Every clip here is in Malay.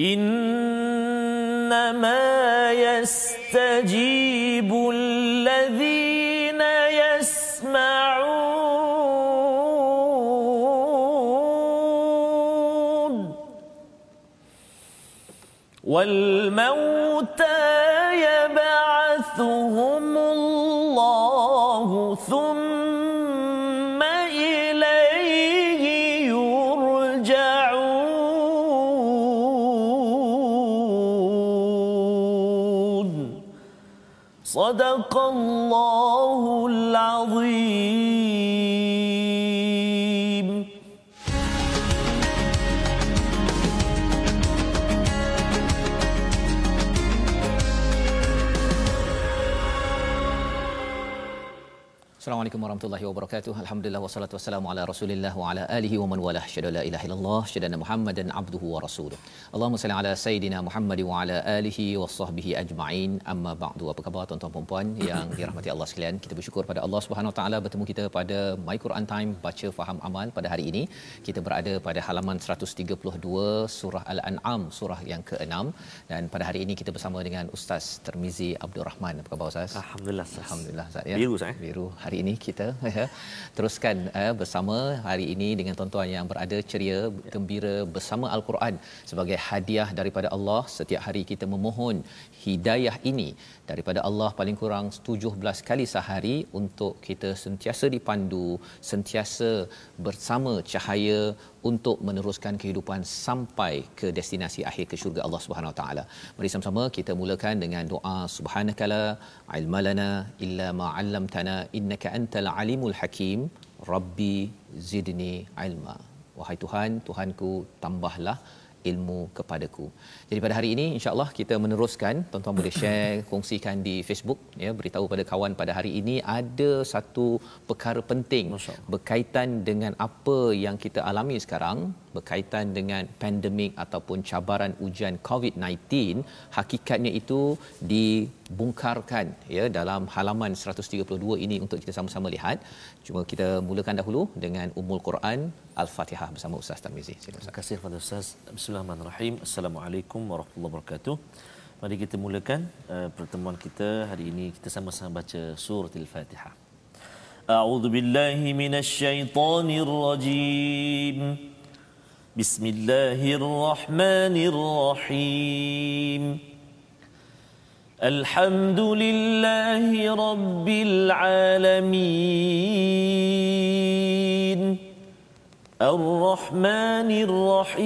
إنما يستجيب الذين يسمعون والموتى Assalamualaikum warahmatullahi wabarakatuh. Alhamdulillah wassalatu wassalamu ala Rasulillah wa ala alihi wa man walah. Syada la ilaha illallah, syada Muhammadan abduhu wa rasuluh. Allahumma salli ala sayidina Muhammad wa ala alihi wa sahbihi ajma'in. Amma ba'du. Apa khabar tuan-tuan dan puan yang dirahmati Allah sekalian? Kita bersyukur pada Allah Subhanahu wa taala bertemu kita pada My Quran Time baca faham amal pada hari ini. Kita berada pada halaman 132 surah Al-An'am surah yang ke-6 dan pada hari ini kita bersama dengan Ustaz Termizi Abdul Rahman. Apa khabar Ustaz? Alhamdulillah Ustaz. Alhamdulillah Ustaz ya. Biru eh? Biru hari ini kita ya, teruskan eh, bersama hari ini dengan tuan-tuan yang berada ceria gembira bersama al-Quran sebagai hadiah daripada Allah. Setiap hari kita memohon hidayah ini daripada Allah paling kurang 17 kali sehari untuk kita sentiasa dipandu sentiasa bersama cahaya untuk meneruskan kehidupan sampai ke destinasi akhir ke syurga Allah Subhanahu Wa Taala. Mari sama-sama kita mulakan dengan doa subhanakala ilmalana illa ma 'allamtana innaka antal alimul hakim rabbi zidni ilma. Wahai Tuhan, Tuhanku tambahlah ilmu kepadaku. Jadi pada hari ini insya-Allah kita meneruskan tuan-tuan boleh share kongsikan di Facebook ya beritahu pada kawan pada hari ini ada satu perkara penting berkaitan dengan apa yang kita alami sekarang berkaitan dengan pandemik ataupun cabaran ujian COVID-19 hakikatnya itu dibongkarkan ya dalam halaman 132 ini untuk kita sama-sama lihat cuma kita mulakan dahulu dengan Ummul Quran Al-Fatihah bersama Ustaz. Silakan Terima kasih kepada Ustaz. Bismillahirrahmanirrahim. Assalamualaikum warahmatullahi wabarakatuh. Mari kita mulakan uh, pertemuan kita hari ini kita sama-sama baca surah Al-Fatihah. A'udzu billahi minasy syaithanir rajim. Bismillahirrahmanirrahim. الحمد لله رب العالمين الرحمن الرحيم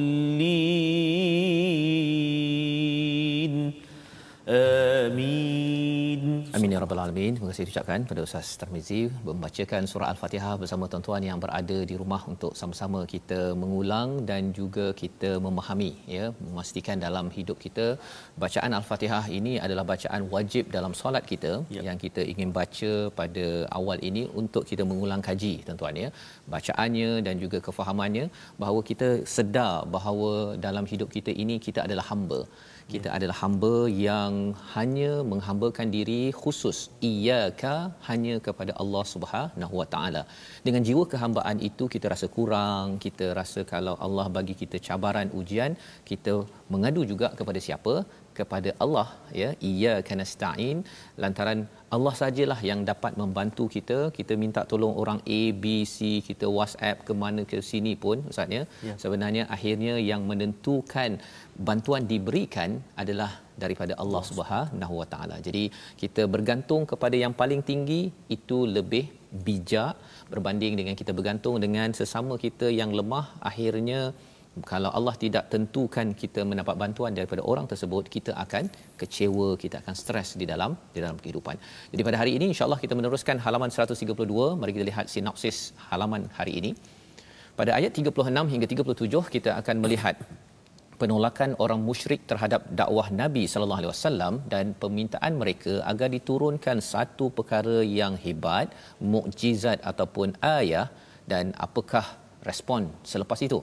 Alamin. Terima kasih ucapkan pada Ustaz Tarmizi membacakan surah Al-Fatihah bersama tuan-tuan yang berada di rumah untuk sama-sama kita mengulang dan juga kita memahami ya, memastikan dalam hidup kita bacaan Al-Fatihah ini adalah bacaan wajib dalam solat kita Ya. yang kita ingin baca pada awal ini untuk kita mengulang kaji tuan-tuan ya. Bacaannya dan juga kefahamannya bahawa kita sedar bahawa dalam hidup kita ini kita adalah hamba kita adalah hamba yang hanya menghambakan diri khusus iyyaka hanya kepada Allah Subhanahu Wa Taala. Dengan jiwa kehambaan itu kita rasa kurang, kita rasa kalau Allah bagi kita cabaran ujian, kita mengadu juga kepada siapa? Kepada Allah ya iyyaka nasta'in. Lantaran Allah sajalah yang dapat membantu kita. Kita minta tolong orang A B C kita WhatsApp ke mana ke sini pun ustaz ya. Ya. sebenarnya akhirnya yang menentukan bantuan diberikan adalah daripada Allah Subhanahu Wa Taala. Jadi kita bergantung kepada yang paling tinggi itu lebih bijak berbanding dengan kita bergantung dengan sesama kita yang lemah. Akhirnya kalau Allah tidak tentukan kita mendapat bantuan daripada orang tersebut kita akan kecewa kita akan stres di dalam di dalam kehidupan. Jadi pada hari ini insya-Allah kita meneruskan halaman 132 mari kita lihat sinopsis halaman hari ini. Pada ayat 36 hingga 37 kita akan melihat penolakan orang musyrik terhadap dakwah Nabi sallallahu alaihi wasallam dan permintaan mereka agar diturunkan satu perkara yang hebat, mukjizat ataupun ayah dan apakah respon selepas itu.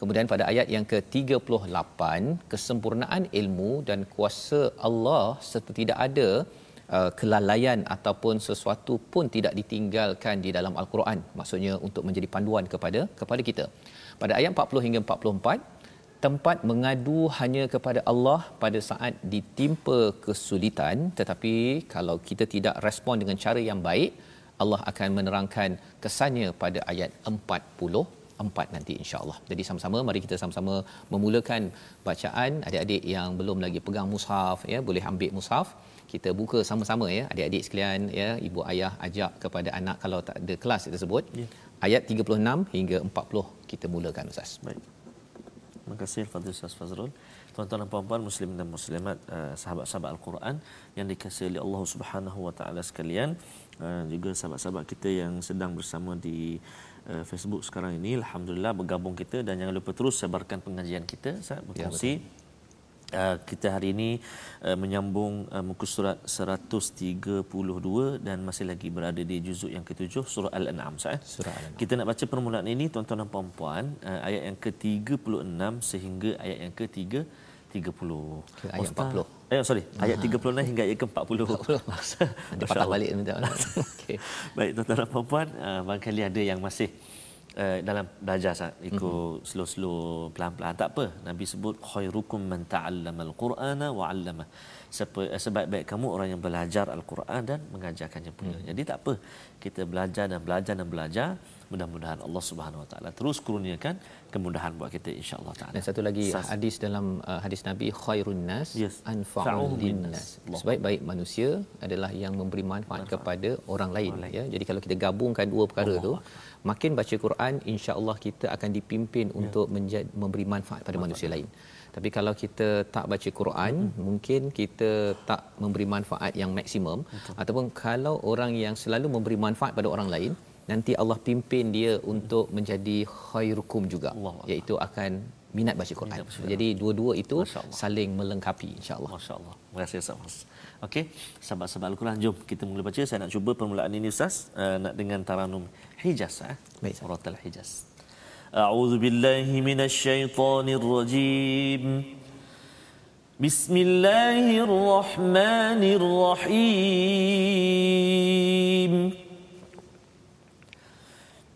Kemudian pada ayat yang ke-38, kesempurnaan ilmu dan kuasa Allah serta tidak ada uh, kelalaian ataupun sesuatu pun tidak ditinggalkan di dalam al-Quran. Maksudnya untuk menjadi panduan kepada kepada kita. Pada ayat 40 hingga 44, tempat mengadu hanya kepada Allah pada saat ditimpa kesulitan tetapi kalau kita tidak respon dengan cara yang baik Allah akan menerangkan kesannya pada ayat 44 nanti insya-Allah. Jadi sama-sama mari kita sama-sama memulakan bacaan adik-adik yang belum lagi pegang mushaf ya boleh ambil mushaf kita buka sama-sama ya adik-adik sekalian ya ibu ayah ajak kepada anak kalau tak ada kelas tersebut Ya. ayat 36 hingga 40 kita mulakan ustaz. Baik. Terima kasih Fadil Ustaz Fazrul. Tuan-tuan dan puan-puan muslim dan muslimat uh, sahabat-sahabat Al-Quran yang dikasihi oleh Allah Subhanahu wa taala sekalian, uh, juga sahabat-sahabat kita yang sedang bersama di uh, Facebook sekarang ini, alhamdulillah bergabung kita dan jangan lupa terus sebarkan pengajian kita, Ustaz berkongsi Uh, kita hari ini uh, menyambung uh, muka surat 132 dan masih lagi berada di juzuk yang ketujuh surah Al-An'am Ustaz. eh? Surah Al-An'am. Kita nak baca permulaan ini tuan-tuan dan puan-puan uh, ayat yang ke-36 sehingga ayat yang ke-3 30. Ke ayat 40. Eh sorry, ayat 36 hingga ayat ke-40. Nanti patah balik minta. Okey. Baik tuan-tuan dan puan-puan, uh, barangkali ada yang masih uh, dalam belajar sah, ikut mm-hmm. slow-slow pelan-pelan tak apa. Nabi sebut khairukum man ta'allama al-Qur'ana wa 'allama. Sepa, eh, sebaik-baik kamu orang yang belajar al-Quran dan mengajarkannya pula. Mm. Jadi tak apa. Kita belajar dan belajar dan belajar. Mudah-mudahan Allah Subhanahu Wa Taala terus kurniakan kemudahan buat kita insya-Allah taala. Dan satu lagi Sas- hadis dalam uh, hadis Nabi khairun nas Yes. anfa'u Fa'uhum linnas. Allah. Sebaik-baik manusia adalah yang memberi manfaat kepada orang lain ya. Jadi kalau kita gabungkan dua perkara tu makin baca Quran insya-Allah kita akan dipimpin untuk menjadi memberi manfaat pada manusia lain. Tapi kalau kita tak baca Quran, mungkin kita tak memberi manfaat yang maksimum ataupun kalau orang yang selalu memberi manfaat pada orang lain nanti Allah pimpin dia untuk menjadi khairukum juga Allah. iaitu akan minat baca Quran. Minat baca Quran. Jadi dua-dua itu Masya Allah. saling melengkapi insya-Allah. Masya-Allah. Terima kasih Ustaz. Fas. Okey, sahabat-sahabat Al-Quran jom kita mula baca. Saya nak cuba permulaan ini Ustaz uh, nak dengan taranum Hijaz eh. Baik, Ustaz. Muratal Hijaz. أعوذ بالله من الشيطان الرجيم بسم الله الرحمن الرحيم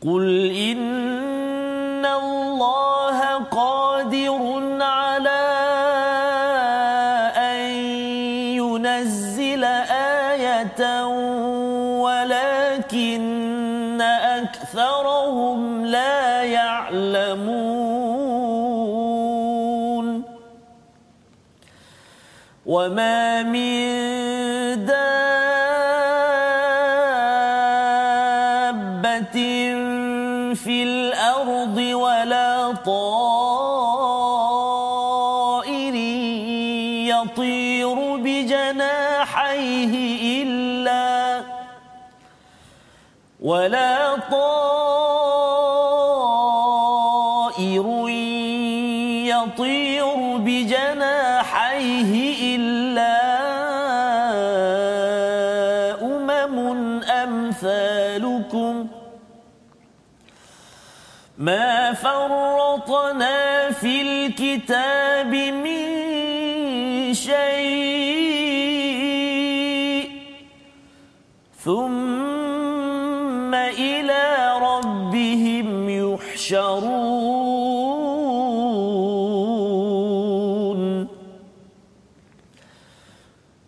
قل إن الله قادر على أن ينزل آية ولكن أكثرهم لا يعلمون وما من في الكتاب من شيء. ثم إلى ربهم يحشرون.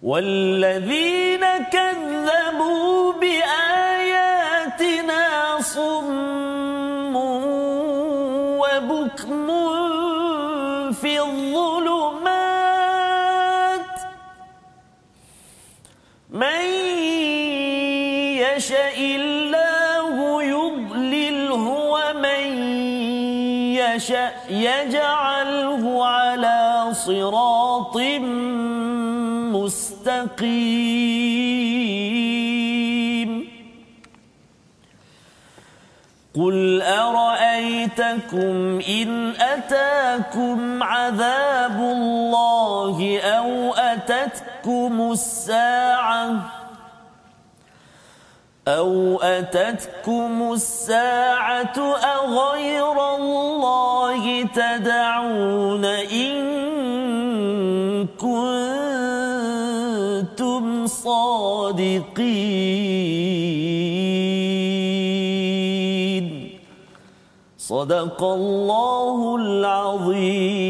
والذين يشاء يجعله على صراط مستقيم. قل أرأيتكم إن أتاكم عذاب الله أو أتتكم الساعة أو أتتكم الساعة أغير الله تدعون إن كنتم صادقين صدق الله العظيم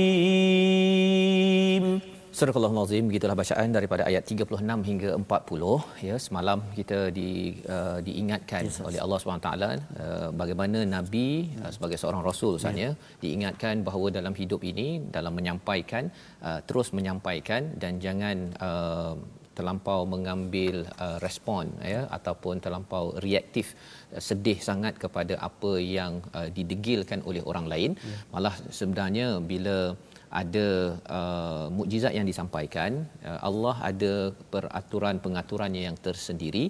Surah Al-Azim begitulah bacaan daripada ayat 36 hingga 40 ya semalam kita di uh, diingatkan yes, oleh Allah SWT uh, bagaimana nabi uh, sebagai seorang rasul sebenarnya yeah. diingatkan bahawa dalam hidup ini dalam menyampaikan uh, terus menyampaikan dan jangan uh, terlampau mengambil uh, respon ya ataupun terlampau reaktif uh, sedih sangat kepada apa yang uh, didegilkan oleh orang lain yeah. malah sebenarnya bila ada uh, mukjizat yang disampaikan uh, Allah ada peraturan pengaturannya yang tersendiri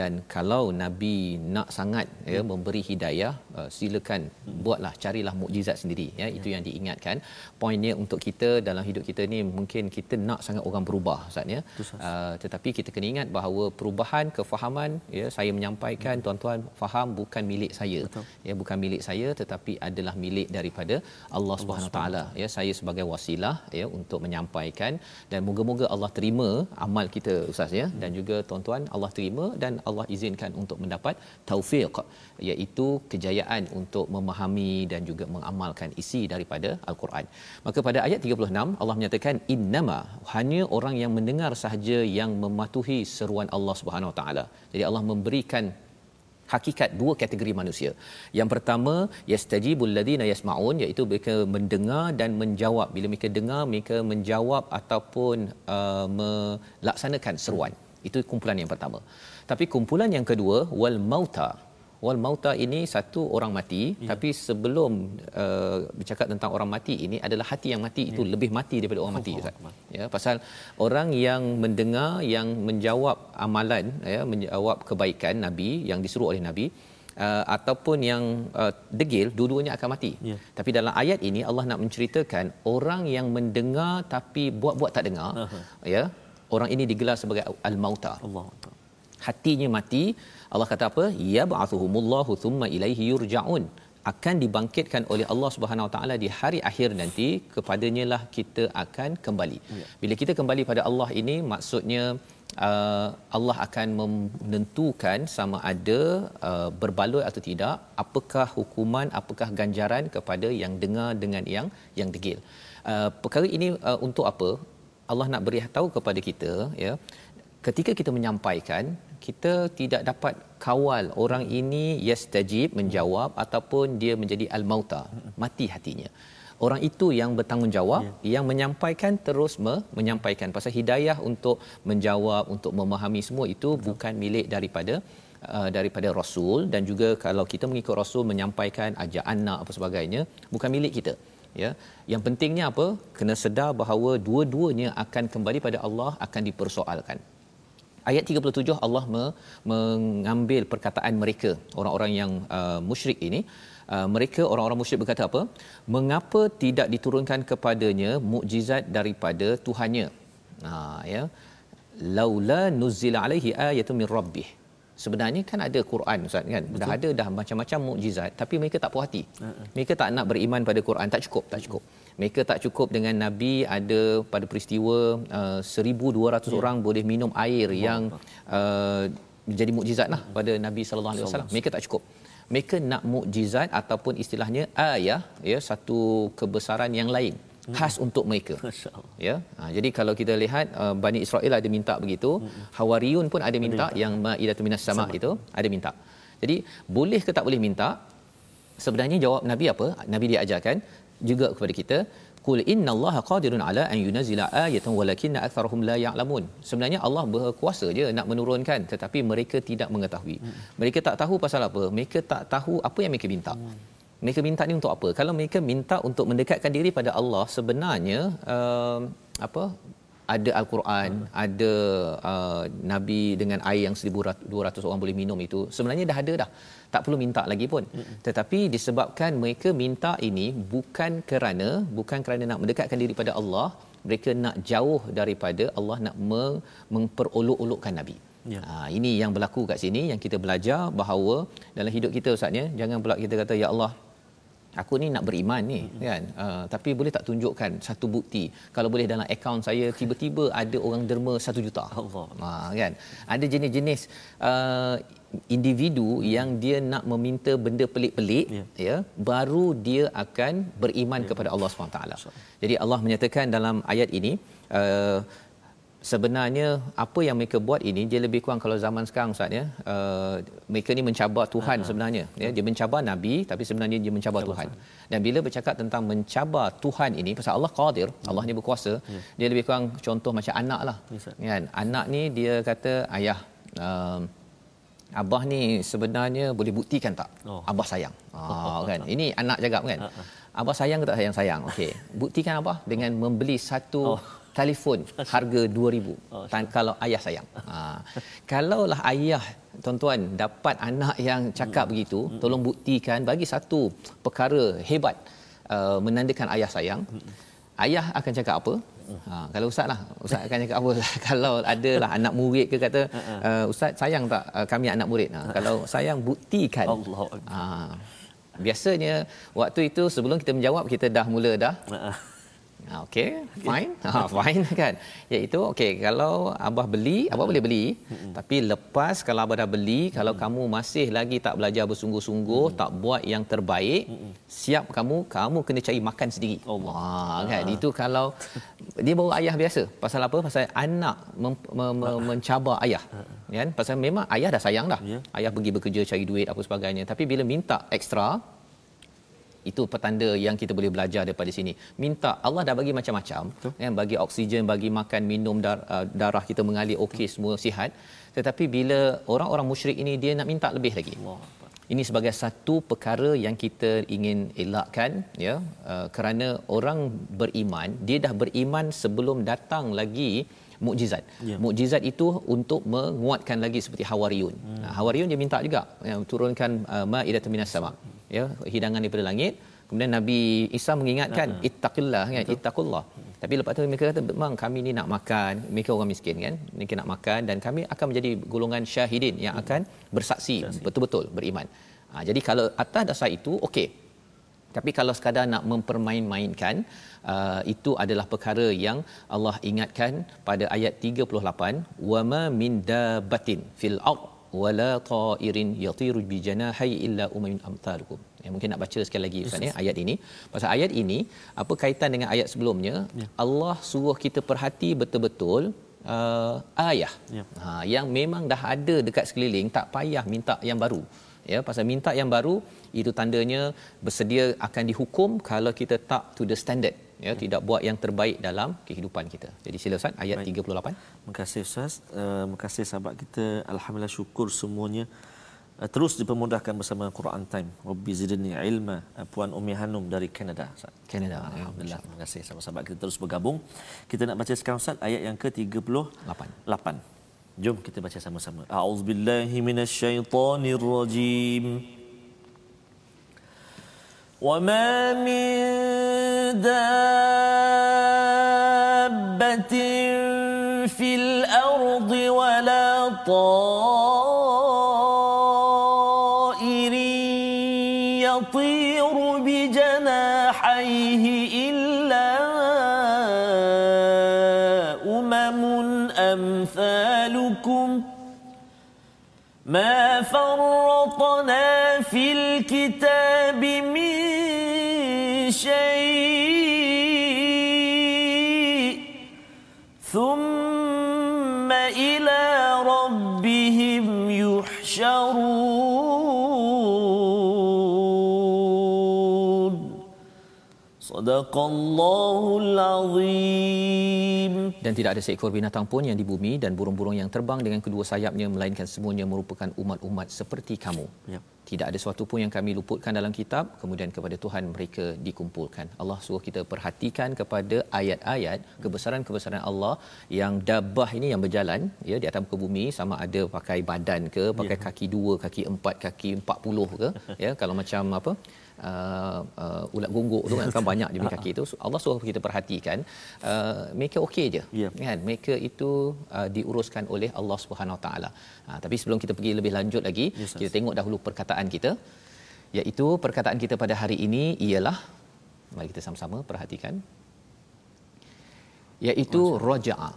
dan kalau nabi nak sangat ya, hmm. ya memberi hidayah uh, silakan hmm. buatlah carilah mukjizat sendiri ya hmm. itu yang diingatkan poinnya untuk kita dalam hidup kita ni mungkin kita nak sangat orang berubah ustaz ya uh, tetapi kita kena ingat bahawa perubahan kefahaman ya saya menyampaikan hmm. tuan-tuan faham bukan milik saya Betul. ya bukan milik saya tetapi adalah milik daripada Allah Subhanahu taala ya saya sebagai wasilah ya untuk menyampaikan dan moga-moga Allah terima amal kita ustaz ya dan juga tuan-tuan Allah terima dan Allah izinkan untuk mendapat taufik iaitu kejayaan untuk memahami dan juga mengamalkan isi daripada al-Quran. Maka pada ayat 36 Allah menyatakan innama hanya orang yang mendengar sahaja yang mematuhi seruan Allah Subhanahu Wa taala. Jadi Allah memberikan hakikat dua kategori manusia. Yang pertama, yastajibul ladina yasmaun iaitu mereka mendengar dan menjawab. Bila mereka dengar, mereka menjawab ataupun uh, melaksanakan seruan. Itu kumpulan yang pertama. Tapi kumpulan yang kedua, wal mauta wal mauta ini satu orang mati ya. tapi sebelum uh, bercakap tentang orang mati ini adalah hati yang mati itu lebih mati daripada orang mati Ustaz. Ya pasal orang yang mendengar yang menjawab amalan ya menjawab kebaikan nabi yang disuruh oleh nabi uh, ataupun yang uh, degil dua-duanya akan mati. Ya. Tapi dalam ayat ini Allah nak menceritakan orang yang mendengar tapi buat-buat tak dengar uh-huh. ya orang ini digelar sebagai al-mauta. Allah. Hatinya mati Allah kata apa ya ba'athuhumullahu thumma ilaihi yurja'un akan dibangkitkan oleh Allah Subhanahu Wa Taala di hari akhir nanti kepadanya lah kita akan kembali. Ya. Bila kita kembali pada Allah ini maksudnya uh, Allah akan menentukan sama ada uh, berbaloi atau tidak apakah hukuman apakah ganjaran kepada yang dengar dengan yang yang degil. Uh, perkara ini uh, untuk apa? Allah nak beri tahu kepada kita ya ketika kita menyampaikan kita tidak dapat kawal orang ini yastajib menjawab ataupun dia menjadi al-mauta mati hatinya. Orang itu yang bertanggungjawab ya. yang menyampaikan terus me- menyampaikan. Pasal hidayah untuk menjawab untuk memahami semua itu Betul. bukan milik daripada uh, daripada rasul. Dan juga kalau kita mengikut rasul menyampaikan ajak anak apa sebagainya bukan milik kita. Ya. Yang pentingnya apa? Kena sedar bahawa dua-duanya akan kembali pada Allah akan dipersoalkan ayat 37 Allah me- mengambil perkataan mereka orang-orang yang uh, musyrik ini. Uh, mereka orang-orang musyrik berkata apa? Mengapa tidak diturunkan kepadanya mukjizat daripada Tuhannya? Ha ya. Laula nuzila alaihi ayatun min rabbih. Sebenarnya kan ada Quran ustaz kan? Betul. dah ada dah macam-macam mukjizat tapi mereka tak puas hati. Uh-uh. mereka tak nak beriman pada Quran tak cukup tak cukup mereka tak cukup dengan nabi ada pada peristiwa uh, 1200 yeah. orang boleh minum air oh, yang uh, menjadi mukjizat lah pada nabi sallallahu alaihi wasallam mereka tak cukup mereka nak mukjizat ataupun istilahnya ayah ya satu kebesaran yang lain hmm. khas untuk mereka. Ya. Ha, jadi kalau kita lihat uh, Bani Israel ada minta begitu, hmm. Hawariyun pun ada minta ada yang Maidatul Minas Sama itu ada minta. Jadi boleh ke tak boleh minta? Sebenarnya jawab Nabi apa? Nabi dia ajarkan juga kepada kita Qul inna Allah qadirun ala an yunzila ayatan walakinna aktharuhum la ya'lamun. Sebenarnya Allah berkuasa je nak menurunkan tetapi mereka tidak mengetahui. Mereka tak tahu pasal apa. Mereka tak tahu apa yang mereka minta. Mereka minta ni untuk apa? Kalau mereka minta untuk mendekatkan diri pada Allah, sebenarnya uh, apa? Ada al-Quran, hmm. ada uh, nabi dengan air yang 1200 orang boleh minum itu. Sebenarnya dah ada dah. Tak perlu minta lagi pun. Hmm. Tetapi disebabkan mereka minta ini bukan kerana bukan kerana nak mendekatkan diri pada Allah, mereka nak jauh daripada Allah nak memperolok-olokkan nabi. Ya. Ha, ini yang berlaku kat sini yang kita belajar bahawa dalam hidup kita ustaznya jangan pula kita kata ya Allah aku ni nak beriman ni hmm. kan? Uh, tapi boleh tak tunjukkan satu bukti? Kalau boleh dalam akaun saya tiba-tiba ada orang derma satu juta. Allah. Uh, kan? Ada jenis-jenis uh, individu hmm. yang dia nak meminta benda pelik-pelik ya, ya baru dia akan beriman ya. kepada Allah SWT jadi Allah menyatakan dalam ayat ini uh, sebenarnya apa yang mereka buat ini dia lebih kurang kalau zaman sekarang ustaz ya. Uh, mereka ni mencabar Tuhan uh-huh. sebenarnya ya. Dia mencabar nabi tapi sebenarnya dia mencabar Tuhan. Dan bila bercakap tentang mencabar Tuhan ini pasal Allah qadir uh-huh. Allah ni berkuasa uh-huh. dia lebih kurang contoh macam anak lah. Yes, kan? Anak ni dia kata ayah uh, abah ni sebenarnya boleh buktikan tak? Oh. abah sayang. Oh, kan? ini anak cakap kan? Uh-huh. abah sayang ke tak sayang? Sayang. Okey. Buktikan abah dengan membeli satu oh telefon harga 2000 oh, kalau ayah sayang. Ha. Kalaulah ayah tuan-tuan dapat anak yang cakap hmm. begitu, hmm. tolong buktikan bagi satu perkara hebat uh, menandakan ayah sayang. Hmm. Ayah akan cakap apa? Ha, kalau ustaz lah, ustaz akan cakap apa? kalau adalah anak murid ke kata, uh, ustaz sayang tak uh, kami anak murid? Ha, kalau sayang buktikan. Allah. Ha, biasanya waktu itu sebelum kita menjawab kita dah mula dah Ha, okey, fine. Ha, fine kan. Iaitu okey, kalau abah beli, abah boleh beli. Tapi lepas kalau abah dah beli, kalau kamu masih lagi tak belajar bersungguh-sungguh, tak buat yang terbaik, siap kamu, kamu kena cari makan sendiri. Allah. Ha, kan. Ha. Itu kalau dia baru ayah biasa. Pasal apa? Pasal anak mem- mem- mem- mencabar ayah. Kan? Pasal memang ayah dah sayang dah. Yeah. Ayah pergi bekerja cari duit apa sebagainya. Tapi bila minta ekstra, itu petanda yang kita boleh belajar daripada sini minta Allah dah bagi macam-macam kan bagi oksigen bagi makan minum dar, uh, darah kita mengalir okey semua sihat tetapi bila orang-orang musyrik ini dia nak minta lebih lagi Allah. ini sebagai satu perkara yang kita ingin elakkan ya uh, kerana orang beriman dia dah beriman sebelum datang lagi mukjizat. Ya. Mukjizat itu untuk menguatkan lagi seperti Hawariyun. Hmm. Nah, Hawariyun dia minta juga ya, turunkan uh, Maidatul Minas Sama. Ya, hidangan daripada langit. Kemudian Nabi Isa mengingatkan uh-huh. ittaqillah kan, ittaqullah. Tapi lepas tu mereka kata, "Memang kami ni nak makan, mereka orang miskin kan. Mereka nak makan dan kami akan menjadi golongan syahidin yang hmm. akan bersaksi betul-betul beriman." Ha, jadi kalau atas dasar itu okey. Tapi kalau sekadar nak mempermain-mainkan uh, itu adalah perkara yang Allah ingatkan pada ayat 38 wama min dabatin fil ard wala ta'irin yatiru bi janahi illa umayun amtalukum ya, mungkin nak baca sekali lagi ustaz ya ayat ini. Pasal ayat ini apa kaitan dengan ayat sebelumnya? Ya. Allah suruh kita perhati betul-betul uh, ayah. Ya. ha, yang memang dah ada dekat sekeliling tak payah minta yang baru. Ya pasal minta yang baru itu tandanya bersedia akan dihukum kalau kita tak to the standard ya hmm. tidak buat yang terbaik dalam kehidupan kita. Jadi sila Ustaz ayat Baik. 38. Terima kasih Ustaz. Uh, terima kasih sahabat kita. Alhamdulillah syukur semuanya uh, terus dipermudahkan bersama Quran Time. Rabbi zidni ilma. Uh, Puan Umi Hanum dari Canada Ustaz. Canada. Alhamdulillah. Terima kasih sahabat-sahabat kita terus bergabung. Kita nak baca sekarang Ustaz ayat yang ke-38. 8. Jom kita baca sama-sama. A'udzubillahi minasyaitonirrajim. rajim. وما من دابة في الأرض ولا طائر يطير بجناحيه إلا أمم أمثالكم ما فرطنا في الكتاب ربهم يحشرون Sadaqallahul Azim. Dan tidak ada seekor binatang pun yang di bumi dan burung-burung yang terbang dengan kedua sayapnya melainkan semuanya merupakan umat-umat seperti kamu. Ya. Tidak ada sesuatu pun yang kami luputkan dalam kitab kemudian kepada Tuhan mereka dikumpulkan. Allah suruh kita perhatikan kepada ayat-ayat kebesaran-kebesaran Allah yang dabah ini yang berjalan ya di atas muka bumi sama ada pakai badan ke pakai ya. kaki dua, kaki empat, kaki empat puluh ke ya kalau macam apa uh, uh, ulat gonggok tu kan kan banyak dia punya kaki tu. Allah suruh kita perhatikan uh, mereka okey je Ya. kan? Mereka itu uh, diuruskan oleh Allah Subhanahu Wa Taala. Ha, tapi sebelum kita pergi lebih lanjut lagi Yes, kita tengok dahulu perkataan kita. Iaitu perkataan kita pada hari ini ialah mari kita sama-sama perhatikan. Iaitu raja'a.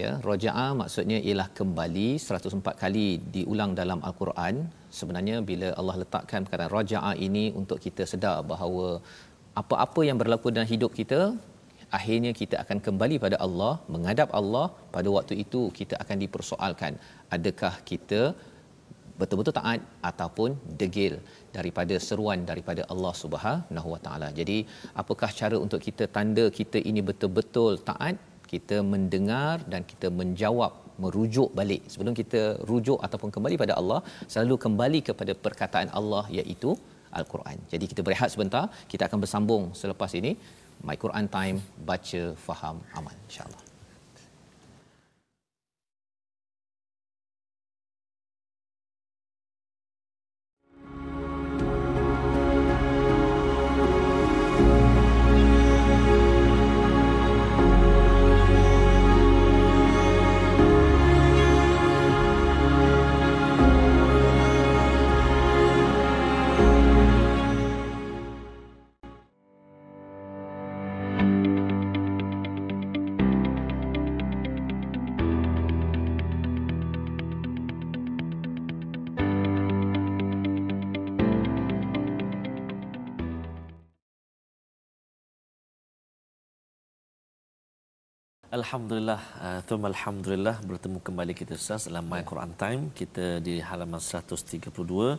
Ya raja'a maksudnya ialah kembali 104 kali diulang dalam al-Quran sebenarnya bila Allah letakkan perkataan raja'a ini untuk kita sedar bahawa apa-apa yang berlaku dalam hidup kita akhirnya kita akan kembali pada Allah menghadap Allah pada waktu itu kita akan dipersoalkan adakah kita betul-betul taat ataupun degil daripada seruan daripada Allah Subhanahu Wa Taala. Jadi, apakah cara untuk kita tanda kita ini betul-betul taat? Kita mendengar dan kita menjawab merujuk balik. Sebelum kita rujuk ataupun kembali pada Allah, selalu kembali kepada perkataan Allah iaitu Al-Quran. Jadi kita berehat sebentar, kita akan bersambung selepas ini My Quran Time baca faham amal insya-Allah. Alhamdulillah, uh, Thumma Alhamdulillah bertemu kembali kita Ustaz dalam My Quran Time. Kita di halaman 132.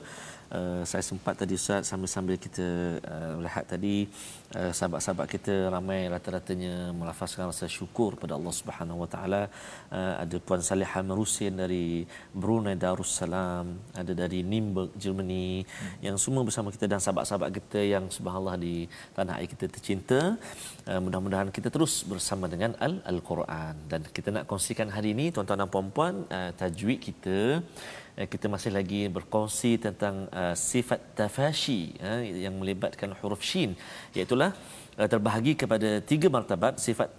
Uh, saya sempat tadi Ustaz sambil-sambil kita uh, lihat tadi uh, sahabat-sahabat kita ramai rata-ratanya melafazkan rasa syukur pada Allah Subhanahu Wa Taala. Uh, ada Puan Salihah Merusin dari Brunei Darussalam, ada dari Nürnberg Germany hmm. yang semua bersama kita dan sahabat-sahabat kita yang subhanallah di tanah air kita tercinta. Uh, mudah-mudahan kita terus bersama dengan Al Al-Quran. Dan kita nak kongsikan hari ini tuan-tuan dan puan-puan uh, tajwid kita uh, kita masih lagi berkongsi tentang sifat tafashi yang melibatkan huruf shin. Iaitu terbahagi kepada tiga martabat sifat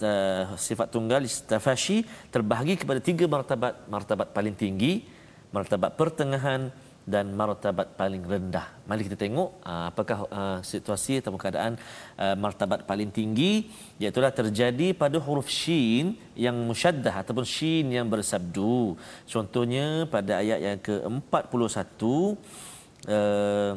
sifat tunggal tafashi terbahagi kepada tiga martabat. Martabat paling tinggi martabat pertengahan dan martabat paling rendah. Mari kita tengok uh, apakah uh, situasi atau keadaan uh, martabat paling tinggi iaitu terjadi pada huruf shin yang musyaddah ataupun shin yang bersabdu. Contohnya pada ayat yang ke-41 uh,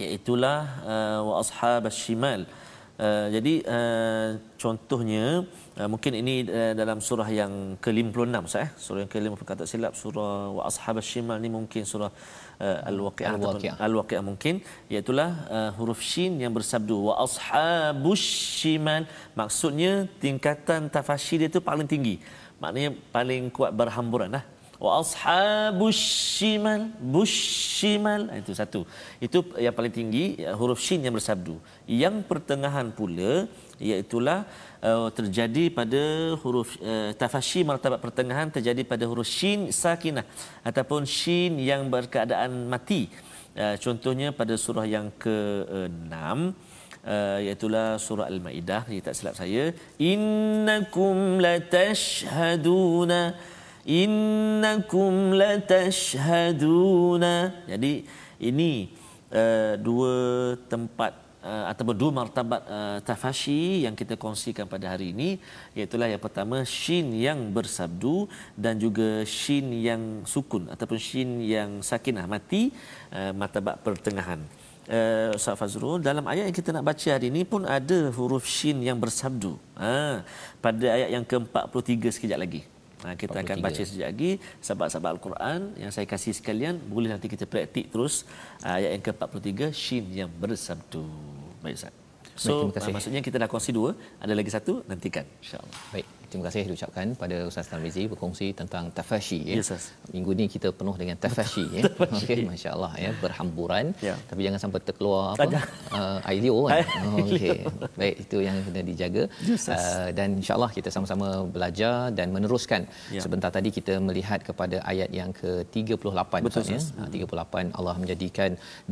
iaitu uh, wa ashabas shimal. Uh, jadi uh, contohnya uh, mungkin ini uh, dalam surah yang ke-56 Ustaz eh. Surah yang ke-50 kata silap surah wa ashabas shimal ni mungkin surah uh, al-waqiah Al-Waqiah. al-waqiah mungkin iaitu uh, huruf shin yang bersabdu wa ashabus shimal maksudnya tingkatan tafashi dia tu paling tinggi. Maknanya paling kuat berhamburan lah. Wa ashabus shimal bushimal itu satu. Itu yang paling tinggi huruf shin yang bersabdu. Yang pertengahan pula iaitulah uh, terjadi pada huruf uh, tafashi martabat pertengahan terjadi pada huruf shin sakinah ataupun shin yang berkeadaan mati. Uh, contohnya pada surah yang ke-6 uh, iaitulah surah al-maidah. Jika tak silap saya. Innakum latashhaduna innakum latashhaduna. Jadi ini uh, dua tempat uh, ataupun dua martabat uh, tafashi yang kita kongsikan pada hari ini iaitu yang pertama shin yang bersabdu dan juga shin yang sukun ataupun shin yang sakinah mati uh, martabat pertengahan Uh, Ustaz Fazrul dalam ayat yang kita nak baca hari ini pun ada huruf shin yang bersabdu. Ha, pada ayat yang ke-43 sekejap lagi. Ha, kita 43. akan baca sekejap lagi sahabat-sahabat Al-Quran yang saya kasih sekalian boleh nanti kita praktik terus uh, ayat yang ke-43 shin yang bersabdu. Baik Ustaz. So, Baik, uh, maksudnya kita dah kongsi dua, ada lagi satu nantikan insya-Allah. Baik terima kasih diucapkan pada Ustaz Tarmizi berkongsi tentang tafashi ya. Yes, Minggu ni kita penuh dengan tafashi ya. Okey masya-Allah ya berhamburan ya. tapi jangan sampai terkeluar apa uh, air liur kan. Okey. Baik itu yang kena dijaga. Yes, uh, dan insya-Allah kita sama-sama belajar dan meneruskan. Ya. Sebentar tadi kita melihat kepada ayat yang ke-38 Betul, ya. Hmm. 38 Allah menjadikan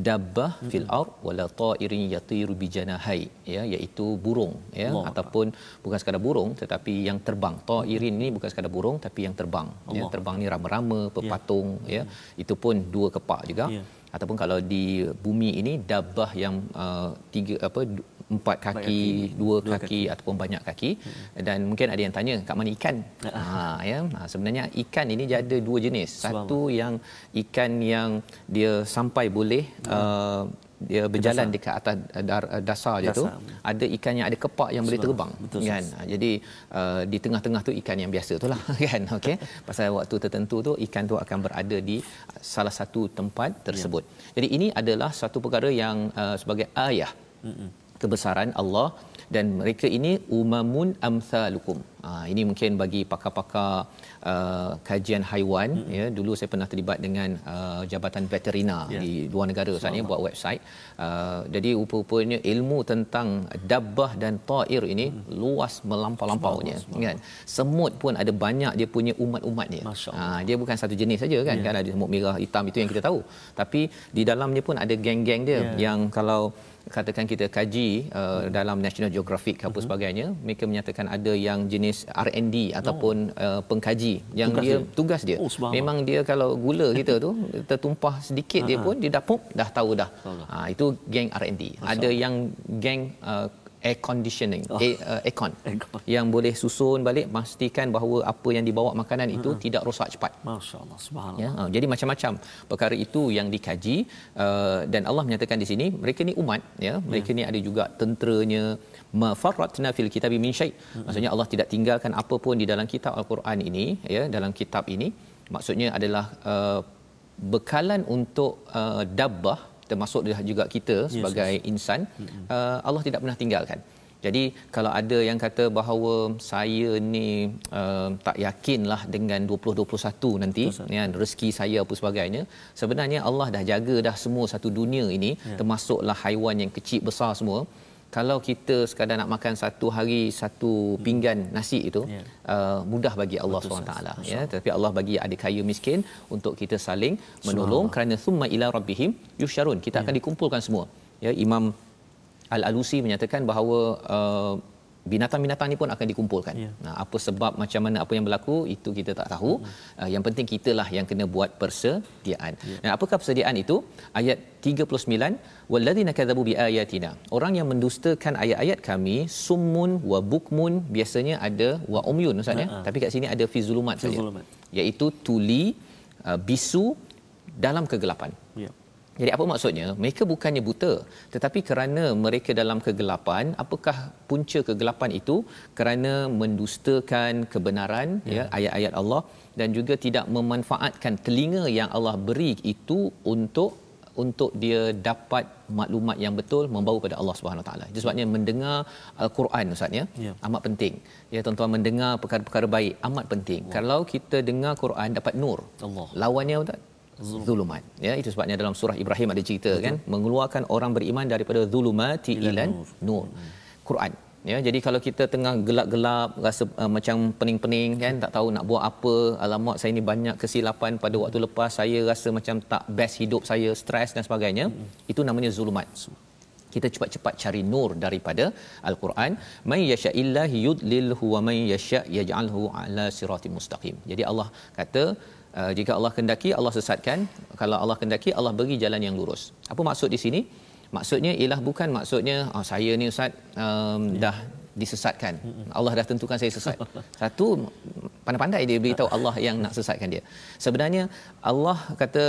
dabbah hmm. fil ard wala ta'irin yatiru bijanahai ya iaitu burung ya Allah ataupun bukan sekadar burung tetapi yang terbang. Ta'irin ni bukan sekadar burung tapi yang terbang. Ya, Allah. Ya, terbang ni rama-rama, pepatung ya. ya. Itu pun dua kepak juga. Ya. Ataupun kalau di bumi ini dabah yang uh, tiga apa empat kaki, kaki dua, dua kaki, kaki ataupun banyak kaki hmm. dan mungkin ada yang tanya kat mana ikan ha ya ha, sebenarnya ikan ini ada dua jenis satu yang ikan yang dia sampai boleh hmm. uh, dia berjalan dasar. dekat atas dar, dasar je tu ada ikan yang ada kepak yang boleh terbang Betul, kan sis. jadi uh, di tengah-tengah tu ikan yang biasa tu lah kan okey pasal waktu tertentu tu ikan tu akan berada di salah satu tempat tersebut ya. jadi ini adalah satu perkara yang uh, sebagai ayah Mm-mm. kebesaran Allah dan mereka ini umamun amsalukum. Ha, ini mungkin bagi pakar-pakar uh, kajian haiwan mm-hmm. ya dulu saya pernah terlibat dengan uh, jabatan veterina yeah. di luar negara saat ini buat website. Uh, jadi rupa-rupanya ilmu tentang dabbah dan ta'ir ini mm. luas melampau-lampaunya kan. Semut pun ada banyak dia punya umat-umatnya. Ha, dia bukan satu jenis saja kan. Yeah. Kan ada semut merah, hitam itu yang kita tahu. Tapi di dalamnya pun ada geng-geng dia yeah. yang kalau katakan kita kaji uh, dalam National Geographic apa uh-huh. sebagainya mereka menyatakan ada yang jenis R&D ataupun oh. uh, pengkaji yang tugas dia, dia? tugas dia. Oh, memang dia kalau gula kita tu tertumpah sedikit uh-huh. dia pun dia dah pop dah tahu dah. Ha itu geng R&D ada yang geng uh, air conditioning oh. air, uh, aircon yang boleh susun balik pastikan bahawa apa yang dibawa makanan itu uh-huh. tidak rosak cepat masyaallah subhanallah ya uh, jadi macam-macam perkara itu yang dikaji uh, dan Allah menyatakan di sini mereka ni umat ya mereka yeah. ni ada juga tenteranya mafarratna fil kitabi min syai uh-huh. maksudnya Allah tidak tinggalkan apa pun di dalam kitab al-Quran ini ya dalam kitab ini maksudnya adalah uh, bekalan untuk uh, dabbah termasuk juga kita sebagai yes, insan uh, Allah tidak pernah tinggalkan. Jadi kalau ada yang kata bahawa saya ni uh, tak yakinlah dengan 2021 nanti ya rezeki saya apa sebagainya sebenarnya Allah dah jaga dah semua satu dunia ini yeah. termasuklah haiwan yang kecil besar semua kalau kita sekadar nak makan satu hari satu pinggan nasi itu yeah. uh, mudah bagi Allah SWT ya. Tapi Allah bagi ada kaya miskin untuk kita saling menolong kerana summa ila rabbihim yusyarun kita yeah. akan dikumpulkan semua. Ya Imam Al-Alusi menyatakan bahawa uh, binatang-binatang ni pun akan dikumpulkan. Yeah. Nah, apa sebab macam mana apa yang berlaku itu kita tak tahu. Mm-hmm. Uh, yang penting kitalah yang kena buat persediaan. Yeah. Nah, apakah persediaan itu? Ayat 39 walladzina kadzabu biayatina. Orang yang mendustakan ayat-ayat kami summun wa bukmun biasanya ada wa umyun ustaz ya. Uh-huh. Tapi kat sini ada fi zulumat saja. Iaitu tuli uh, bisu dalam kegelapan. Jadi apa maksudnya? Mereka bukannya buta, tetapi kerana mereka dalam kegelapan, apakah punca kegelapan itu? Kerana mendustakan kebenaran ya. ya ayat-ayat Allah dan juga tidak memanfaatkan telinga yang Allah beri itu untuk untuk dia dapat maklumat yang betul membawa pada Allah Subhanahu taala. Itu sebabnya mendengar al-Quran ustaz ya, ya. amat penting. Ya tuan-tuan mendengar perkara-perkara baik amat penting. Allah. Kalau kita dengar Quran dapat nur. Allah. Lawannya ustaz zulumat. Ya itu sebabnya dalam surah Ibrahim ada cerita Betul. kan mengeluarkan orang beriman daripada zulumati ilan nur. nur. Quran. Ya jadi kalau kita tengah gelap-gelap rasa uh, macam pening-pening kan? Tak tahu nak buat apa alamak saya ni banyak kesilapan pada waktu lepas saya rasa macam tak best hidup saya stres dan sebagainya. Hmm. itu namanya zulumat. Kita cepat-cepat cari nur daripada al-Quran. May yasha illahi yudlilhu wa may yasha yaj'alhu ala siratim mustaqim. Jadi Allah kata Uh, jika Allah kendaki Allah sesatkan. Kalau Allah kendaki Allah bagi jalan yang lurus. Apa apa maksud di sini? Maksudnya ialah bukan maksudnya oh, saya ni ustaz um, ya. dah disesatkan. Allah dah tentukan saya sesat. Satu pandai-pandai dia beritahu Allah yang nak sesatkan dia. Sebenarnya Allah kata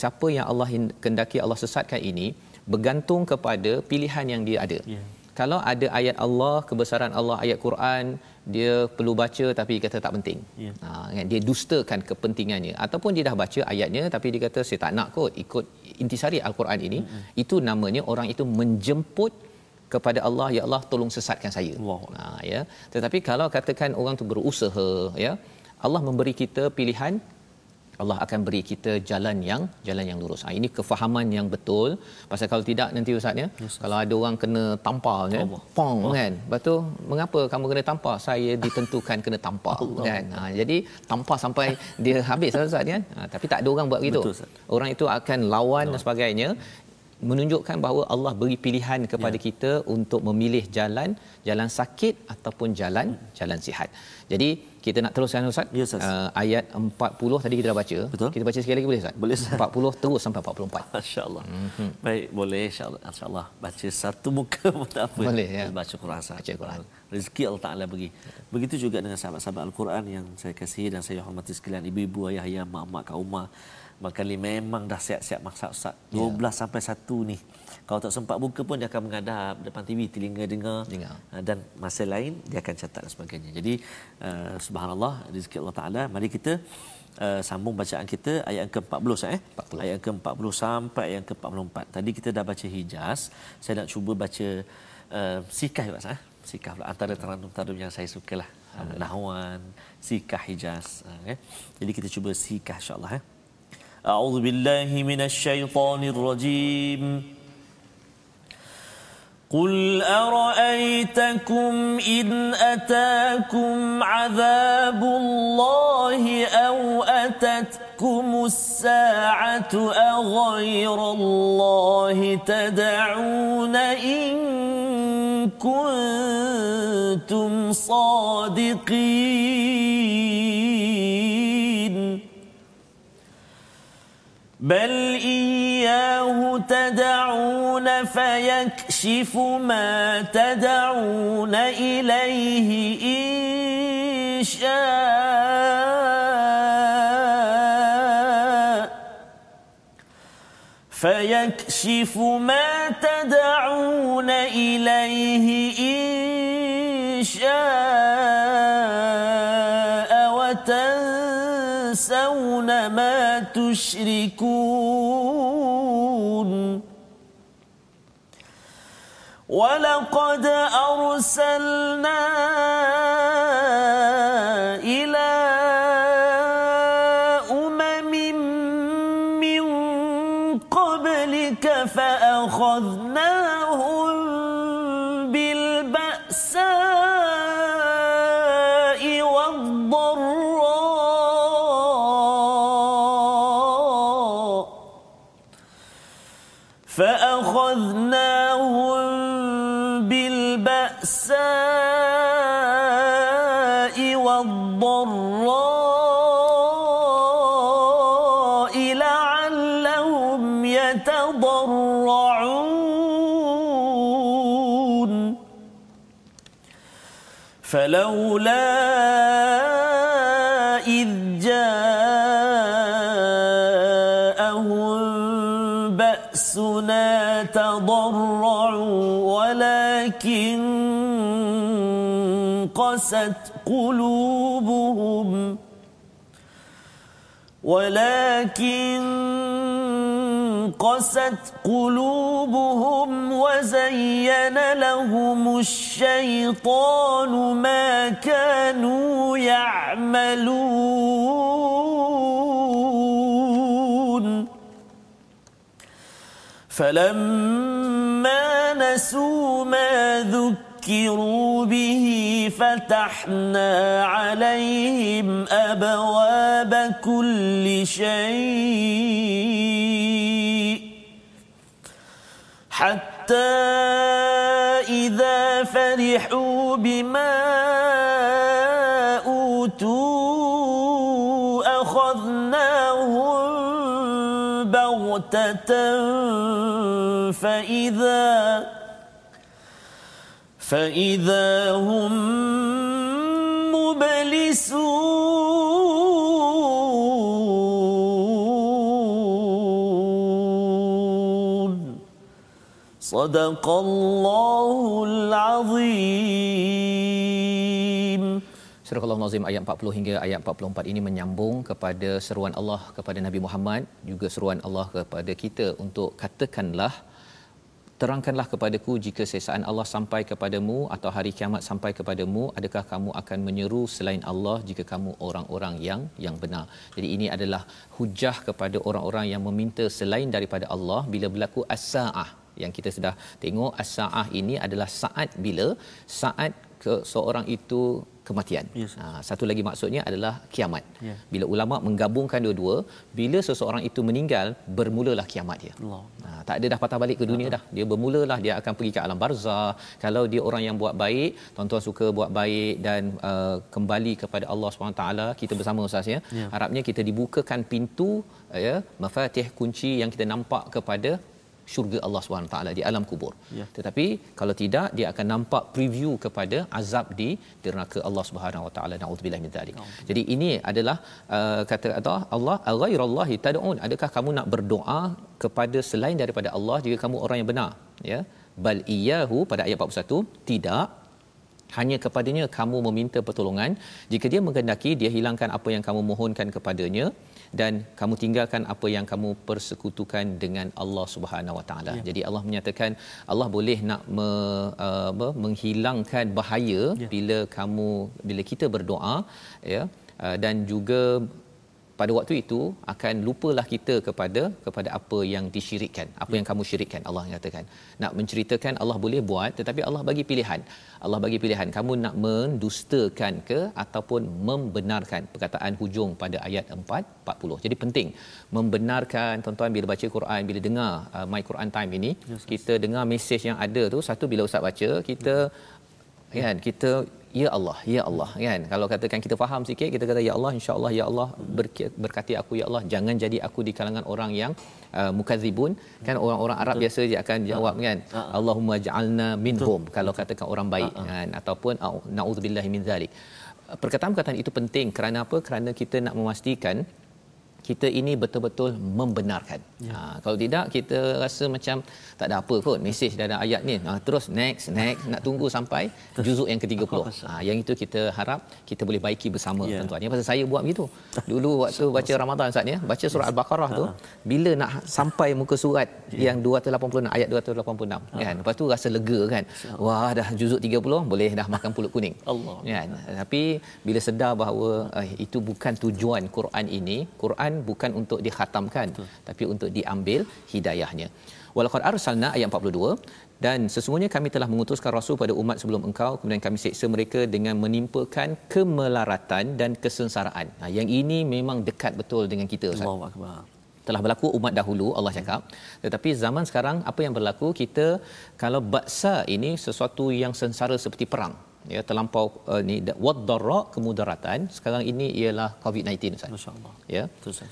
siapa yang Allah kendaki Allah sesatkan ini bergantung kepada pilihan yang dia ada. Yeah kalau ada ayat Allah kebesaran Allah ayat Quran dia perlu baca tapi kata tak penting yeah. ha kan dia dustakan kepentingannya ataupun dia dah baca ayatnya tapi dia kata saya tak nak kot ikut intisari al-Quran ini mm-hmm. itu namanya orang itu menjemput kepada Allah ya Allah tolong sesatkan saya wow. ha ya tetapi kalau katakan orang tu berusaha ya Allah memberi kita pilihan Allah akan beri kita jalan yang jalan yang lurus. Ha, ini kefahaman yang betul. Pasal kalau tidak nanti ustaz ya, yes, kalau ada orang kena tampar kan, pong oh. kan. Betul. Mengapa kamu kena tampar? Saya ditentukan kena tampar Allah. kan. Ha, jadi tampar sampai dia habis ustaz kan. Ha, tapi tak ada orang buat begitu. Orang itu akan lawan no. dan sebagainya menunjukkan bahawa Allah beri pilihan kepada ya. kita untuk memilih jalan jalan sakit ataupun jalan jalan sihat. Jadi kita nak teruskan Ustaz. Ya, Ustaz. Uh, ayat 40 tadi kita dah baca. Betul. Kita baca sekali lagi boleh Ustaz? Boleh Ustaz. 40 terus sampai 44. Masya-Allah. Mm-hmm. Baik, boleh insya-Allah. Insya-Allah baca satu muka pun tak apa. Boleh ya. Baca Quran Ustaz. Baca Quran. Rezeki Allah Taala bagi. Begitu juga dengan sahabat-sahabat Al-Quran yang saya kasihi dan saya hormati sekalian ibu-ibu, ayah-ayah, mak-mak, kaum rumah. Maka memang dah siap-siap masak Ustaz. 12 ya. sampai 1 ni. Kalau tak sempat buka pun dia akan menghadap depan TV telinga dengar, dengar. Uh, dan masa lain dia akan catat dan sebagainya. Jadi uh, subhanallah rezeki Allah Taala mari kita uh, sambung bacaan kita ayat ke-40 eh 40. ayat ke-40 sampai ayat ke-44. Tadi kita dah baca Hijaz, saya nak cuba baca uh, Sikah juga eh. Sikah pula antara taranum-taranum yang saya sukalah. Uh, Nahwan, Sikah Hijaz uh, eh. Jadi kita cuba Sikah insya-Allah eh. أعوذ بالله من الشيطان الرجيم. قل أرأيتكم إن أتاكم عذاب الله أو أتتكم الساعة أغير الله تدعون إن كنتم صادقين؟ بل إياه تدعون فيكشف ما تدعون إليه إن شاء فيكشف ما تدعون إليه إن تشركون ولقد أرسلنا فلولا إذ جاءهم بأسنا تضرعوا ولكن قست قلوبهم ولكن قست قلوبهم وزين لهم الشيطان ما كانوا يعملون. فلما نسوا ما ذكروا ذكروا به فتحنا عليهم أبواب كل شيء. حتى إذا فرحوا بما أوتوا أخذناهم بغتة فإذا فإذا هم مبلسون. صدق الله العظيم Surah Al-Nazim ayat 40 hingga ayat 44 ini menyambung kepada seruan Allah kepada Nabi Muhammad juga seruan Allah kepada kita untuk katakanlah terangkanlah kepadaku jika sesaan Allah sampai kepadamu atau hari kiamat sampai kepadamu adakah kamu akan menyeru selain Allah jika kamu orang-orang yang yang benar jadi ini adalah hujah kepada orang-orang yang meminta selain daripada Allah bila berlaku as-saah yang kita sudah tengok as-saah ini adalah saat bila saat ke seorang itu kematian. Yes. Ha, satu lagi maksudnya adalah kiamat. Ya. Bila ulama menggabungkan dua-dua, bila seseorang itu meninggal, bermulalah kiamat dia. Allah. Ha, tak ada dah patah balik ke dunia dah. Dia bermulalah dia akan pergi ke alam barzah. Kalau dia orang yang buat baik, tuan-tuan suka buat baik dan uh, kembali kepada Allah SWT, kita bersama ustaz ya. Ya. Harapnya kita dibukakan pintu ya, mafatih kunci yang kita nampak kepada syurga Allah SWT di alam kubur. Ya. Tetapi kalau tidak dia akan nampak preview kepada azab di neraka Allah Subhanahu Wa Taala. Nauzubillah min dzalik. Jadi ini adalah uh, kata Allah Allah ghairallahi tad'un. Adakah kamu nak berdoa kepada selain daripada Allah jika kamu orang yang benar? Ya. Bal iyyahu pada ayat 41 tidak hanya kepadanya kamu meminta pertolongan jika dia menghendaki dia hilangkan apa yang kamu mohonkan kepadanya dan kamu tinggalkan apa yang kamu persekutukan dengan Allah Subhanahu Wa Taala. Ya. Jadi Allah menyatakan Allah boleh nak me, uh, apa, menghilangkan bahaya Ya. bila kamu bila kita berdoa ya uh, dan juga pada waktu itu akan lupalah kita kepada kepada apa yang disyirikkan apa yang kamu syirikkan Allah nyatakan nak menceritakan Allah boleh buat tetapi Allah bagi pilihan. Allah bagi pilihan kamu nak mendustakan ke ataupun membenarkan? Perkataan hujung pada ayat 4 40 jadi penting membenarkan. Tuan-tuan bila baca Quran bila dengar uh, my Quran time ini Yes, kita dengar mesej yang ada tu satu bila ustaz baca kita kan kita ya Allah ya Allah. Kan? Kalau katakan kita faham sikit kita kata ya Allah insya-Allah ya Allah berkati aku ya Allah. Jangan jadi aku di kalangan orang yang uh, mukadzibun kan? Orang-orang Arab biasa dia akan jawab kan? Allahumma ja'alna minhum. Kalau katakan orang baik kan? Ataupun au- naudzubillahi min zalik. Perkataan-perkataan itu penting. Kerana apa? Kerana kita nak memastikan kita ini betul-betul membenarkan. Ya. Ha, kalau tidak kita rasa macam tak ada apa kot mesej dalam ayat ni. Ha, terus next next nak tunggu sampai juzuk yang ke-30. Ha, yang itu kita harap kita boleh baiki bersama Ya. tuan-tuan. Yang pasal saya buat begitu. Dulu waktu baca Ramadan Ustaz ya, baca surah Al-Baqarah tu bila nak sampai muka surat yang 286 ayat 286 kan. Lepas tu rasa lega kan. Wah dah juzuk 30 boleh dah makan pulut kuning. Allah. kan tapi bila sedar bahawa eh, itu bukan tujuan Quran ini Quran bukan untuk dikhatamkan Betul. tapi untuk diambil hidayahnya. Walaqad arsalna ayat 42 dan sesungguhnya kami telah mengutuskan rasul pada umat sebelum engkau kemudian kami seksa mereka dengan menimpakan kemelaratan dan kesengsaraan. Nah yang ini memang dekat betul dengan kita Ustaz. Allahu akbar. telah berlaku umat dahulu Allah cakap. Tetapi zaman sekarang apa yang berlaku? Kita kalau baksa ini sesuatu yang sengsara seperti perang ya terlampau uh, ni da- waddarra kemudaratan sekarang ini ialah covid-19 Ustaz Masya-Allah. ya. Ustaz.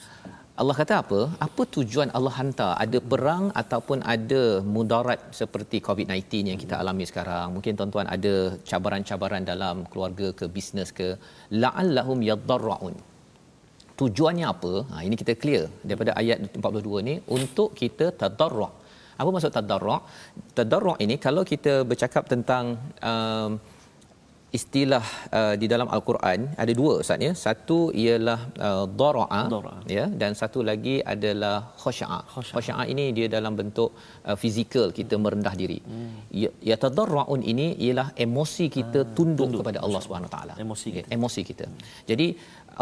Allah kata apa? Apa tujuan Allah hantar? Ada perang ataupun ada mudarat seperti COVID-19 yang kita alami sekarang? Mungkin tuan-tuan ada cabaran-cabaran dalam keluarga ke bisnes ke la'allahum yadarraun. Tujuannya apa? Ha ini kita clear daripada ayat 42 ni untuk kita tadarruk. Apa maksud tadarruk? Tadarruk ini kalau kita bercakap tentang um, istilah uh, di dalam al-Quran ada dua ustaz ya satu ialah uh, dara'a Dara'a. ya dan satu lagi adalah khasya'a Khasya'a. khasya'a ini dia dalam bentuk uh, fizikal kita merendah diri Hmm. ya ya tadarruun ini ialah emosi kita tunduk, kepada Allah Subhanahu taala Emosi kita. emosi kita jadi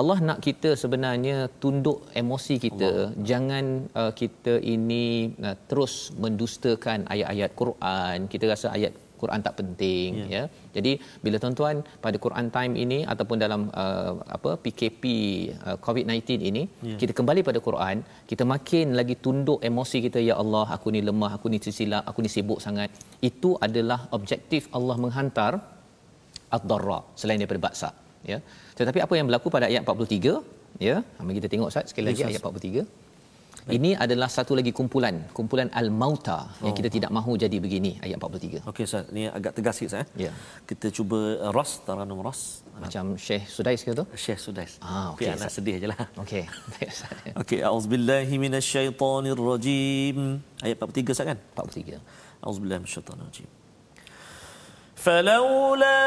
Allah nak kita sebenarnya tunduk emosi kita Allah. jangan uh, kita ini uh, terus mendustakan ayat-ayat Quran kita rasa ayat Quran tak penting Ya. yeah. ya. Jadi bila tuan-tuan pada Quran time ini ataupun dalam uh, apa PKP uh, COVID-19 ini Ya. kita kembali pada Quran, kita makin lagi tunduk emosi kita ya Allah, aku ni lemah, aku ni tersilap, aku ni sibuk sangat. Itu adalah objektif Allah menghantar ad-darra selain daripada baksa ya. Tetapi apa yang berlaku pada ayat 43 ya. Mari kita tengok Ustaz sekali lagi Ya, ayat Ustaz. 43. Ini adalah satu lagi kumpulan, kumpulan al-mauta yang kita tidak mahu jadi begini ayat 43. Okey Ustaz, ni agak tegas sikit Ustaz. eh. Ya. Kita cuba uh, Ras, Taranum Ras. Macam Syekh Sudais ke tu? Syekh Sudais. Ah, okey, Okey, anak Ustaz. sedih je lah. Okey. Baik Ustaz. Okey, auzubillahi minasyaitonirrajim. Ayat 43 Ustaz kan? 43. auzubillahi minasyaitonirrajim. فلولا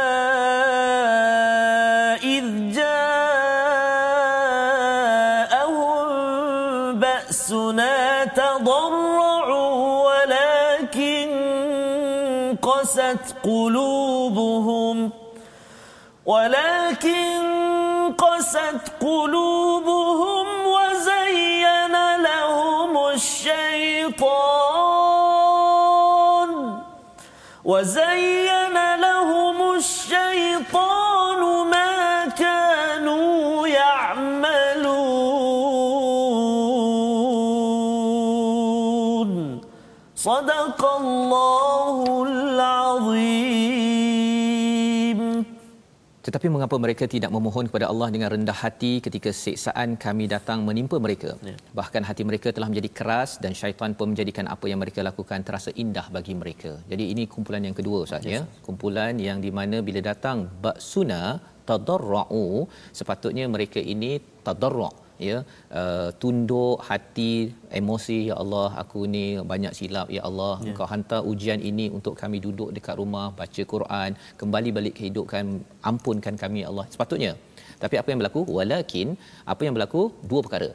إذ جاءهم ولكن قست قلوبهم وزين لهم الشيطان. وزين Tetapi mengapa mereka tidak memohon kepada Allah dengan rendah hati ketika siksaan kami datang menimpa mereka? Ya. Bahkan hati mereka telah menjadi keras dan syaitan pun menjadikan apa yang mereka lakukan terasa indah bagi mereka. Jadi ini kumpulan yang kedua Ustaz ya. Kumpulan yang di mana bila datang baksuna tadarra'u sepatutnya mereka ini tadarra' ya uh, tunduk hati emosi ya Allah aku ni banyak silap ya Allah Ya. engkau hantar ujian ini untuk kami duduk dekat rumah baca Quran kembali balik kehidupan ampunkan kami ya Allah. Sepatutnya. Tapi apa yang berlaku? Walakin apa yang berlaku? Dua perkara.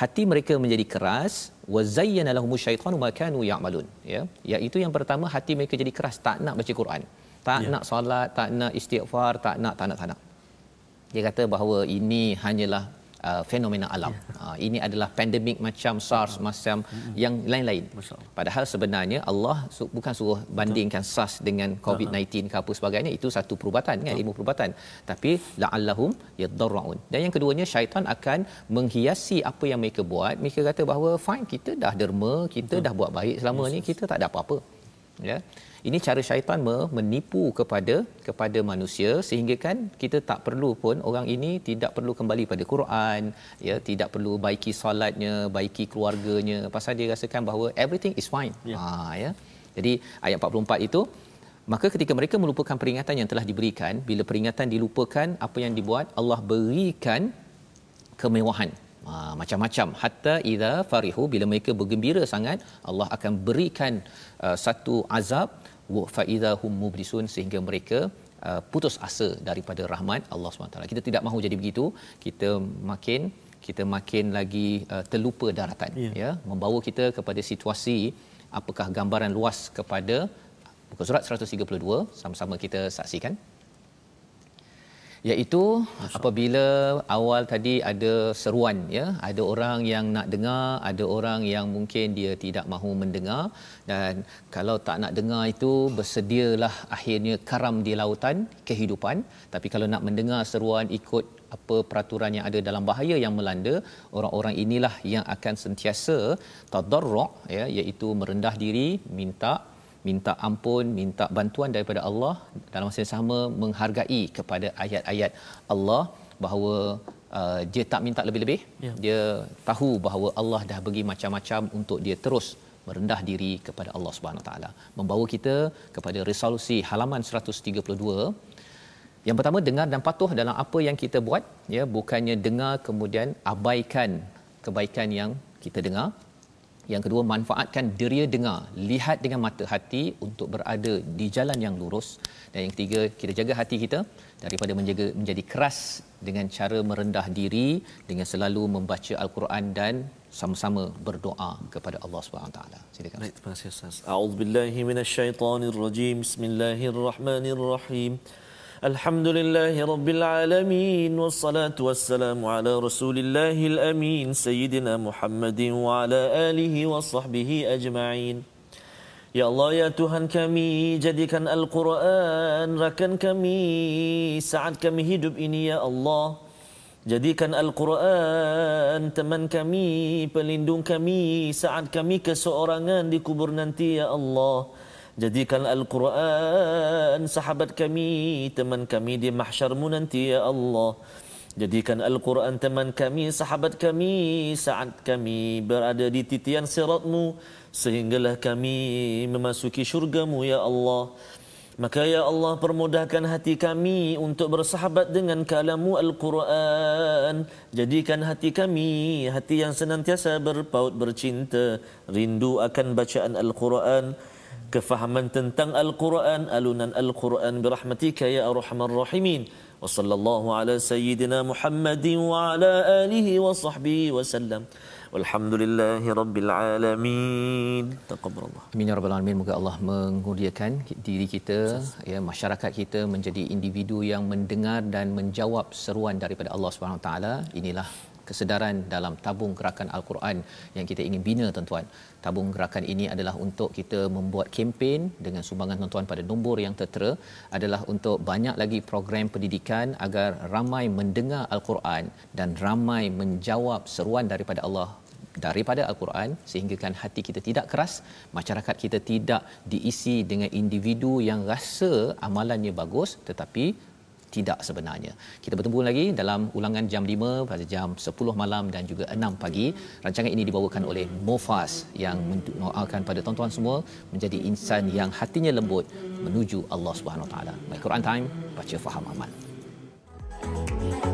Hati mereka menjadi keras wa zayyana lahumu syaitanu ma kanu ya'malun. Ya iaitu yang pertama hati mereka jadi keras tak nak baca Quran. Tak Ya. nak solat tak nak istighfar tak nak tak nak tak nak. Dia kata bahawa ini hanyalah uh, fenomena alam. Yeah. Uh, ini adalah pandemik macam SARS macam yang lain-lain. Padahal sebenarnya Allah su- bukan suruh bandingkan SARS dengan COVID-19 ke apa sebagainya itu satu perubatan kan ilmu perubatan. Tapi la'allahum yadarraun. Dan yang keduanya syaitan akan menghiasi apa yang mereka buat. Mereka kata bahawa fine kita dah derma, kita dah buat baik selama ni, kita tak ada apa-apa. Ya. Ini cara syaitan me- menipu kepada kepada manusia sehingga kan kita tak perlu pun orang ini tidak perlu kembali pada Quran, ya, tidak perlu baiki solatnya, baiki keluarganya pasal dia rasakan bahawa everything is fine. Ya. Ha ya. Jadi ayat 44 itu maka ketika mereka melupakan peringatan yang telah diberikan, bila peringatan dilupakan apa yang dibuat, Allah berikan kemewahan Ha, macam-macam hatta idza farihu bila mereka bergembira sangat Allah akan berikan uh, satu azab wa fa idza hum mublisun sehingga mereka uh, putus asa daripada rahmat Allah SWT. Kita tidak mahu jadi begitu. Kita makin kita makin lagi uh, terlupa daratan Ya. ya membawa kita kepada situasi apakah gambaran luas kepada muka surat 132 sama-sama kita saksikan iaitu apabila awal tadi ada seruan ya. Ada orang yang nak dengar ada orang yang mungkin dia tidak mahu mendengar. Dan kalau tak nak dengar itu bersedialah akhirnya karam di lautan kehidupan. Tapi kalau nak mendengar seruan ikut apa peraturan yang ada dalam bahaya yang melanda orang-orang inilah yang akan sentiasa tadarru' ya iaitu merendah diri minta minta ampun, minta bantuan daripada Allah dalam masa yang sama menghargai kepada ayat-ayat Allah bahawa uh, dia tak minta lebih-lebih. Ya. Dia tahu bahawa Allah dah bagi macam-macam untuk dia terus merendah diri kepada Allah Subhanahu Wa Taala. Membawa kita kepada resolusi halaman 132 yang pertama dengar dan patuh dalam apa yang kita buat ya bukannya dengar kemudian abaikan kebaikan yang kita dengar yang kedua manfaatkan deria dengar lihat dengan mata hati untuk berada di jalan yang lurus dan yang ketiga kita jaga hati kita daripada menjaga menjadi keras dengan cara merendah diri dengan selalu membaca al-Quran dan sama-sama berdoa kepada Allah Subhanahu taala silakan Baik, terima kasih Ustaz. A'udzubillahi minasyaitonirrajim. Bismillahirrahmanirrahim. Alhamdulillahi rabbil alamin wassalatu wassalamu ala rasulillahil amin sayyidina Muhammadin wa ala alihi wa sahbihi ajma'in. Ya Allah ya Tuhan kami jadikan Al-Quran rakan kami saat kami hidup ini ya Allah. Jadikan Al-Quran teman kami, pelindung kami saat kami keseorangan di kubur nanti ya Allah. Jadikan Al-Quran sahabat kami, teman kami di mahsyarmu nanti ya Allah. Jadikan Al-Quran teman kami, sahabat kami saat kami berada di titian siratmu sehinggalah kami memasuki syurgamu ya Allah. Maka ya Allah permudahkan hati kami untuk bersahabat dengan kalamu Al-Quran. Jadikan hati kami hati yang senantiasa berpaut bercinta, rindu akan bacaan Al-Quran kefahaman tentang Al-Quran, alunan Al-Quran birahmatika ya arhamar rahimin. Wa sallallahu ala sayyidina Muhammadin wa ala alihi wa sahbihi wa sallam. Alhamdulillahi Rabbil Alamin. Taqabbalallah. Amin ya Rabbal Alamin. Moga Allah menghuriakan diri kita, ya, masyarakat kita menjadi individu yang mendengar dan menjawab seruan daripada Allah Subhanahu SWT. Inilah kesedaran dalam tabung gerakan al-Quran yang kita ingin bina tuan-tuan. Tabung gerakan ini adalah untuk kita membuat kempen dengan sumbangan tuan-tuan pada nombor yang tertera adalah untuk banyak lagi program pendidikan agar ramai mendengar al-Quran dan ramai menjawab seruan daripada Allah daripada al-Quran sehingga kan hati kita tidak keras masyarakat kita tidak diisi dengan individu yang rasa amalannya bagus tetapi tidak sebenarnya. Kita bertemu lagi dalam ulangan jam 5 pada jam 10 malam dan juga 6 pagi. Rancangan ini dibawakan oleh Mofas yang mendoakan pada tuan-tuan semua menjadi insan yang hatinya lembut menuju Allah Subhanahu Wa Taala. Quran Time, baca faham amal. thank you